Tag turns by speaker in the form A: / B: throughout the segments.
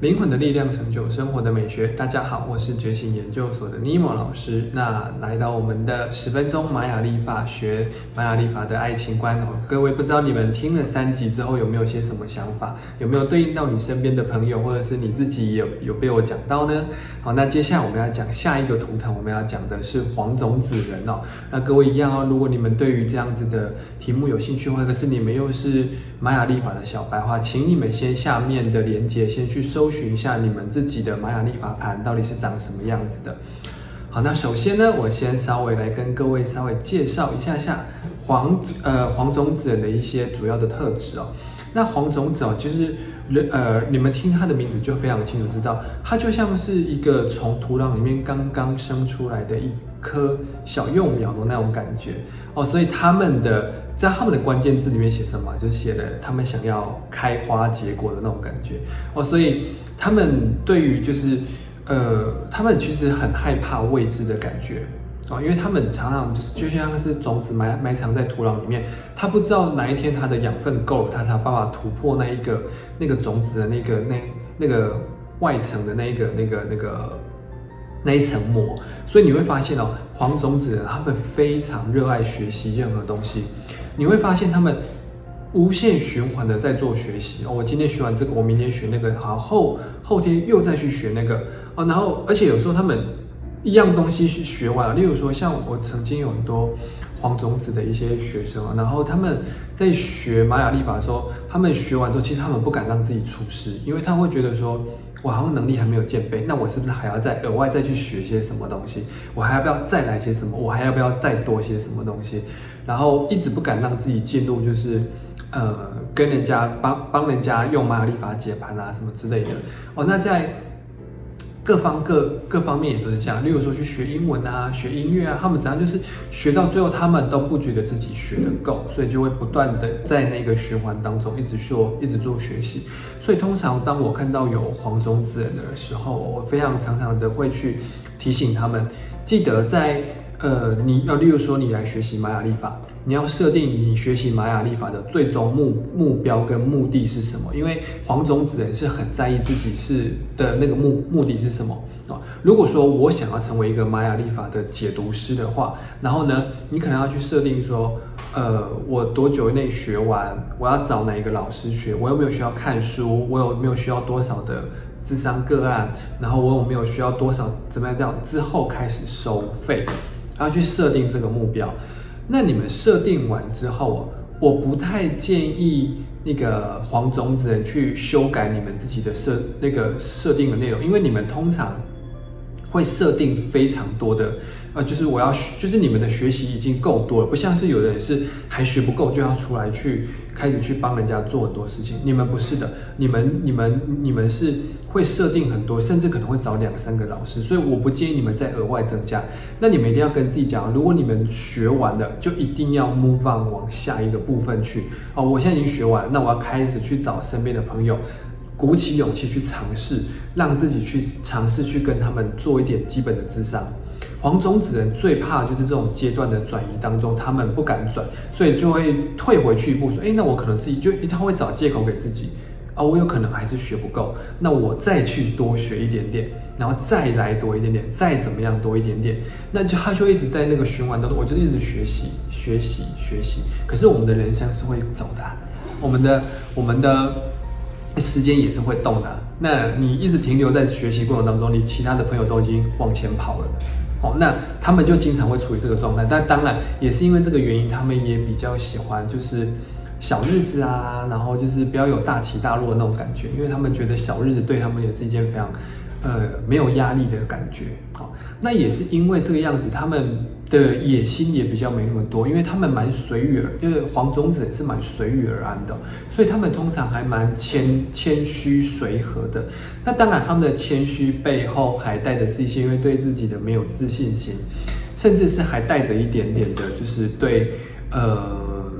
A: 灵魂的力量成就生活的美学。大家好，我是觉醒研究所的尼莫老师。那来到我们的十分钟玛雅历法学玛雅历法的爱情观哦，各位不知道你们听了三集之后有没有些什么想法？有没有对应到你身边的朋友，或者是你自己有有被我讲到呢？好，那接下来我们要讲下一个图腾，我们要讲的是黄种子人哦。那各位一样哦，如果你们对于这样子的题目有兴趣，或者是你们又是玛雅历法的小白话，请你们先下面的连接先去搜。搜寻一下你们自己的玛雅历法盘到底是长什么样子的。好，那首先呢，我先稍微来跟各位稍微介绍一下下黄呃黄种子的一些主要的特质哦。那黄种子哦，其实人呃你们听它的名字就非常清楚知道，它就像是一个从土壤里面刚刚生出来的一颗小幼苗的那种感觉哦。所以他们的在他们的关键字里面写什么，就写了他们想要开花结果的那种感觉哦。所以他们对于就是，呃，他们其实很害怕未知的感觉哦，因为他们常常就是就像是种子埋埋藏在土壤里面，他不知道哪一天他的养分够了，他才有办法突破那一个那个种子的那个那那个外层的那一个那个那个那一层膜。所以你会发现哦，黄种子他们非常热爱学习任何东西，你会发现他们。无限循环的在做学习哦，我今天学完这个，我明天学那个，好后后天又再去学那个哦，然后而且有时候他们一样东西学完了，例如说像我曾经有很多黄种子的一些学生啊，然后他们在学玛雅历法的时候，他们学完之后，其实他们不敢让自己出师，因为他会觉得说，我好像能力还没有渐备，那我是不是还要再额外再去学些什么东西？我还要不要再来些什么？我还要不要再多些什么东西？然后一直不敢让自己进入就是。呃，跟人家帮帮人家用玛雅历法解盘啊，什么之类的哦。那在各方各各方面也都是这样。例如说去学英文啊，学音乐啊，他们怎样就是学到最后，他们都不觉得自己学的够，所以就会不断的在那个循环当中一直做，一直做学习。所以通常当我看到有黄种子人的时候，我非常常常的会去提醒他们，记得在呃，你要例如说你来学习玛雅历法。你要设定你学习玛雅历法的最终目目标跟目的是什么？因为黄种子人是很在意自己是的那个目目的是什么啊？如果说我想要成为一个玛雅历法的解读师的话，然后呢，你可能要去设定说，呃，我多久内学完？我要找哪一个老师学？我有没有需要看书？我有没有需要多少的智商个案？然后我有没有需要多少怎么样这样之后开始收费？然后去设定这个目标。那你们设定完之后，我不太建议那个黄种子人去修改你们自己的设那个设定的内容，因为你们通常。会设定非常多的，呃，就是我要，就是你们的学习已经够多了，不像是有的人是还学不够就要出来去开始去帮人家做很多事情。你们不是的，你们、你们、你们是会设定很多，甚至可能会找两三个老师，所以我不建议你们再额外增加。那你们一定要跟自己讲，如果你们学完了，就一定要 move on 往下一个部分去。哦，我现在已经学完，那我要开始去找身边的朋友。鼓起勇气去尝试，让自己去尝试去跟他们做一点基本的智商。黄种子人最怕就是这种阶段的转移当中，他们不敢转，所以就会退回去一步，说：哎，那我可能自己就他会找借口给自己啊，我有可能还是学不够，那我再去多学一点点，然后再来多一点点，再怎么样多一点点，那就他就一直在那个循环当中，我就一直学习学习学习。可是我们的人生是会走的，我们的我们的。时间也是会动的，那你一直停留在学习过程当中，你其他的朋友都已经往前跑了，哦，那他们就经常会处于这个状态。但当然也是因为这个原因，他们也比较喜欢就是小日子啊，然后就是不要有大起大落的那种感觉，因为他们觉得小日子对他们也是一件非常。呃，没有压力的感觉，好，那也是因为这个样子，他们的野心也比较没那么多，因为他们蛮随遇而，因为黄种子也是蛮随遇而安的，所以他们通常还蛮谦谦虚随和的。那当然，他们的谦虚背后还带着是一些因为对自己的没有自信心，甚至是还带着一点点的，就是对，呃，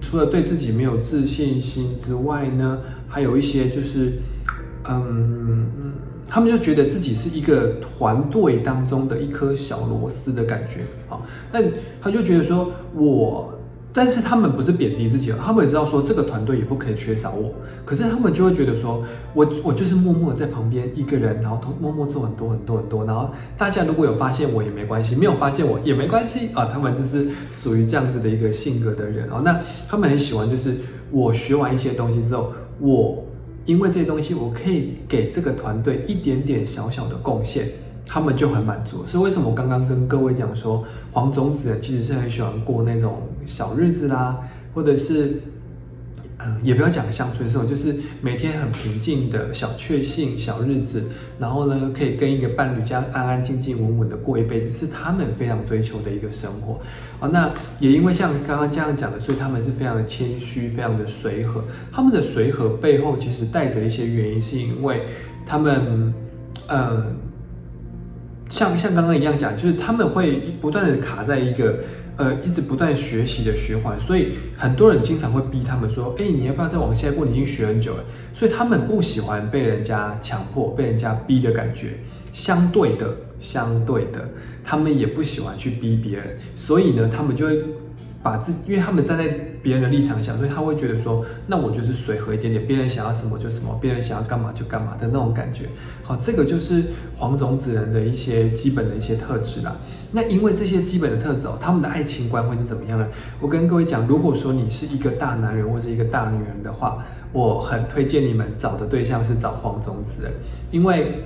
A: 除了对自己没有自信心之外呢，还有一些就是，嗯。他们就觉得自己是一个团队当中的一颗小螺丝的感觉啊，那他就觉得说，我但是他们不是贬低自己，他们也知道说这个团队也不可以缺少我。可是他们就会觉得说，我我就是默默在旁边一个人，然后默默做很多很多很多，然后大家如果有发现我也没关系，没有发现我也没关系啊。他们就是属于这样子的一个性格的人哦。那他们很喜欢，就是我学完一些东西之后，我因为这些东西，我可以给这个团队一点点小小的贡献。他们就很满足，所以为什么我刚刚跟各位讲说，黄种子其实是很喜欢过那种小日子啦，或者是，也不要讲乡村生活，就是每天很平静的小确幸小日子，然后呢，可以跟一个伴侣这样安安静静稳稳的过一辈子，是他们非常追求的一个生活啊。那也因为像刚刚这样讲的，所以他们是非常的谦虚，非常的随和。他们的随和背后其实带着一些原因，是因为他们，嗯。像像刚刚一样讲，就是他们会不断的卡在一个呃一直不断学习的循环，所以很多人经常会逼他们说，哎，你要不要再往下一步？你已经学很久了，所以他们不喜欢被人家强迫、被人家逼的感觉。相对的，相对的，他们也不喜欢去逼别人，所以呢，他们就会。把自，因为他们站在别人的立场想，所以他会觉得说，那我就是随和一点点，别人想要什么就什么，别人想要干嘛就干嘛的那种感觉。好，这个就是黄种子人的一些基本的一些特质啦。那因为这些基本的特质哦，他们的爱情观会是怎么样呢？我跟各位讲，如果说你是一个大男人或是一个大女人的话，我很推荐你们找的对象是找黄种子人，因为。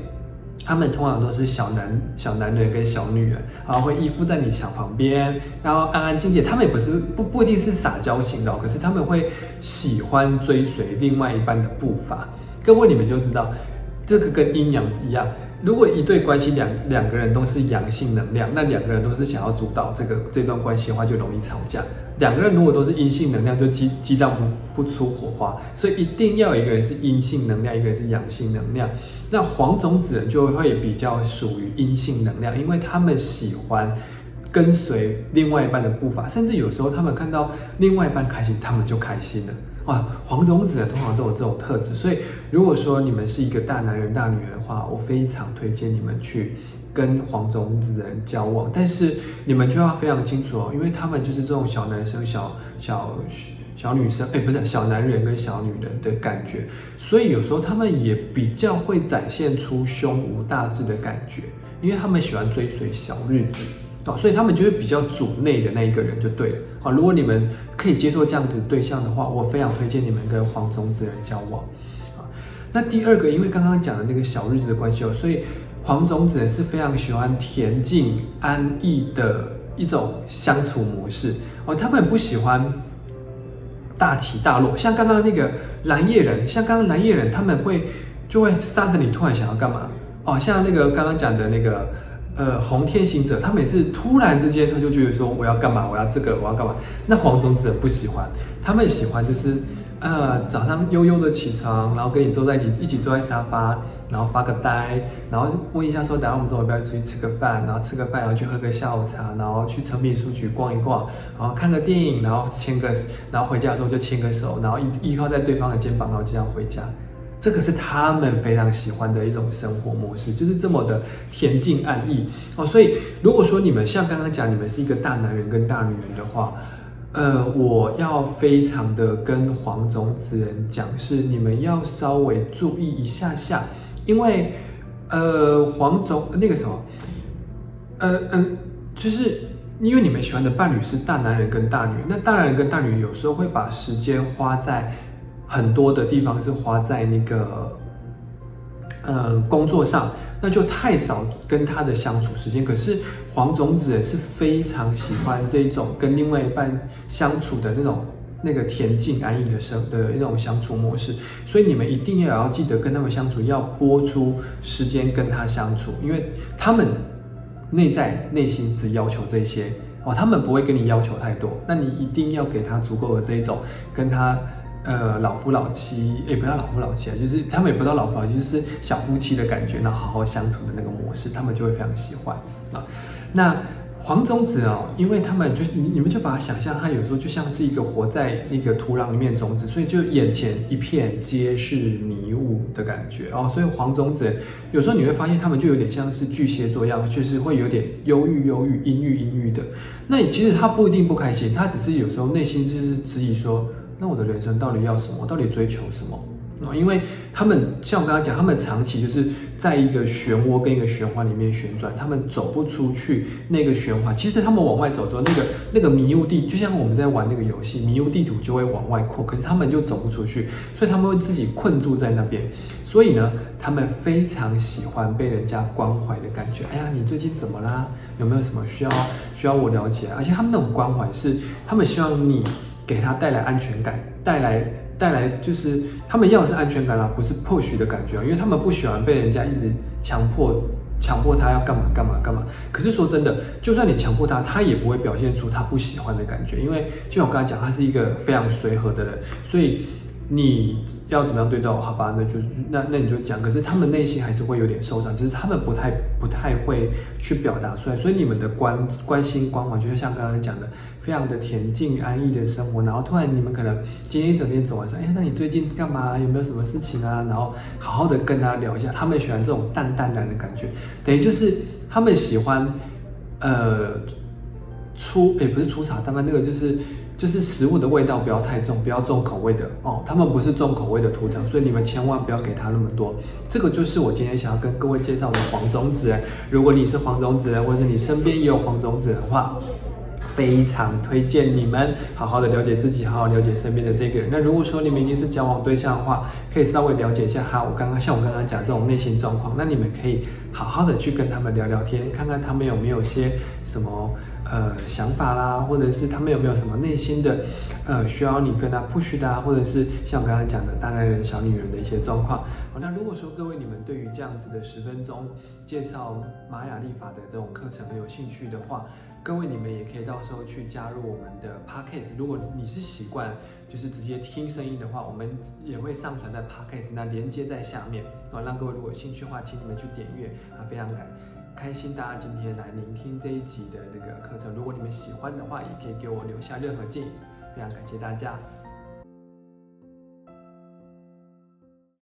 A: 他们通常都是小男小男人跟小女人，然后会依附在你小旁边，然后安安静静。他们也不是不不一定是撒娇型的，哦可是他们会喜欢追随另外一半的步伐。各位你们就知道，这个跟阴阳一样。如果一对关系两两个人都是阳性能量，那两个人都是想要主导这个这段关系的话，就容易吵架。两个人如果都是阴性能量，就激激荡不不出火花。所以一定要有一个人是阴性能量，一个人是阳性能量。那黄种子人就会比较属于阴性能量，因为他们喜欢跟随另外一半的步伐，甚至有时候他们看到另外一半开心，他们就开心了。哇，黄种子通常都有这种特质，所以如果说你们是一个大男人、大女人的话，我非常推荐你们去跟黄种子人交往。但是你们就要非常清楚哦，因为他们就是这种小男生、小小小女生，哎，不是小男人跟小女人的感觉，所以有时候他们也比较会展现出胸无大志的感觉，因为他们喜欢追随小日子。所以他们就是比较主内的那一个人就对了。好，如果你们可以接受这样子对象的话，我非常推荐你们跟黄种子人交往。啊，那第二个，因为刚刚讲的那个小日子的关系哦，所以黄种子人是非常喜欢恬静安逸的一种相处模式哦，他们不喜欢大起大落，像刚刚那个蓝叶人，像刚刚蓝叶人，他们会就会杀的你突然想要干嘛哦，像那个刚刚讲的那个。呃，红天行者，他每次突然之间，他就觉得说我要干嘛，我要这个，我要干嘛。那黄种子不喜欢，他们喜欢就是，呃，早上悠悠的起床，然后跟你坐在一起，一起坐在沙发，然后发个呆，然后问一下说，等下我们中午要不要出去吃个饭，然后吃个饭，然后去喝个下午茶，然后去成品书局逛一逛，然后看个电影，然后牵个，然后回家的时候就牵个手，然后依依靠在对方的肩膀，然后这样回家。这个是他们非常喜欢的一种生活模式，就是这么的恬静安逸哦。所以，如果说你们像刚刚讲，你们是一个大男人跟大女人的话，呃，我要非常的跟黄种子人讲，是你们要稍微注意一下下，因为呃，黄种那个什么，呃嗯，就是因为你们喜欢的伴侣是大男人跟大女人，那大男人跟大女人有时候会把时间花在。很多的地方是花在那个，呃，工作上，那就太少跟他的相处时间。可是黄种子是非常喜欢这种跟另外一半相处的那种那个恬静安逸的生的一种相处模式，所以你们一定要要记得跟他们相处，要拨出时间跟他相处，因为他们内在内心只要求这些哦，他们不会跟你要求太多，那你一定要给他足够的这一种跟他。呃，老夫老妻，也不要老夫老妻啊，就是他们也不知道老夫老妻，就是小夫妻的感觉，然后好好相处的那个模式，他们就会非常喜欢啊。那黄种子哦，因为他们就你你们就把它想象，它有时候就像是一个活在那个土壤里面种子，所以就眼前一片皆是迷雾的感觉哦。所以黄种子有时候你会发现他们就有点像是巨蟹座一样，就是会有点忧郁、忧郁、阴郁、阴郁的。那其实他不一定不开心，他只是有时候内心就是质疑说：那我的人生到底要什么？到底追求什么？啊，因为他们像我刚刚讲，他们长期就是在一个漩涡跟一个循环里面旋转，他们走不出去那个循环。其实他们往外走之后，那个那个迷雾地，就像我们在玩那个游戏，迷雾地图就会往外扩，可是他们就走不出去，所以他们会自己困住在那边。所以呢，他们非常喜欢被人家关怀的感觉。哎呀，你最近怎么啦？有没有什么需要需要我了解？而且他们那种关怀是，他们希望你给他带来安全感，带来。带来就是他们要的是安全感啦，不是 push 的感觉，因为他们不喜欢被人家一直强迫强迫他要干嘛干嘛干嘛。可是说真的，就算你强迫他，他也不会表现出他不喜欢的感觉，因为就像我刚才讲，他是一个非常随和的人，所以。你要怎么样对待我？好吧，那就那那你就讲。可是他们内心还是会有点受伤，只是他们不太不太会去表达出来。所以你们的关关心关怀，就是像刚刚讲的，非常的恬静安逸的生活。然后突然你们可能今天一整天走完说，哎，那你最近干嘛？有没有什么事情啊？然后好好的跟他聊一下。他们喜欢这种淡淡然的感觉，等于就是他们喜欢呃粗，也不是粗茶淡饭，那个就是。就是食物的味道不要太重，不要重口味的哦。他们不是重口味的图腾，所以你们千万不要给他那么多。这个就是我今天想要跟各位介绍的黄种子。如果你是黄种子，或者你身边也有黄种子的话，非常推荐你们好好的了解自己，好好了解身边的这个人。那如果说你们已经是交往对象的话，可以稍微了解一下哈。我刚刚像我刚刚讲这种内心状况，那你们可以好好的去跟他们聊聊天，看看他们有没有些什么。呃，想法啦，或者是他们有没有什么内心的，呃，需要你跟他 push 的啊，或者是像我刚刚讲的大男人、小女人的一些状况。那如果说各位你们对于这样子的十分钟介绍玛雅历法的这种课程有兴趣的话，各位你们也可以到时候去加入我们的 podcast。如果你是习惯就是直接听声音的话，我们也会上传在 podcast，那连接在下面啊，让各位如果有兴趣的话，请你们去点阅啊，非常感。开心大家今天来聆听这一集的那个课程，如果你们喜欢的话，也可以给我留下任何建议，非常感谢大家。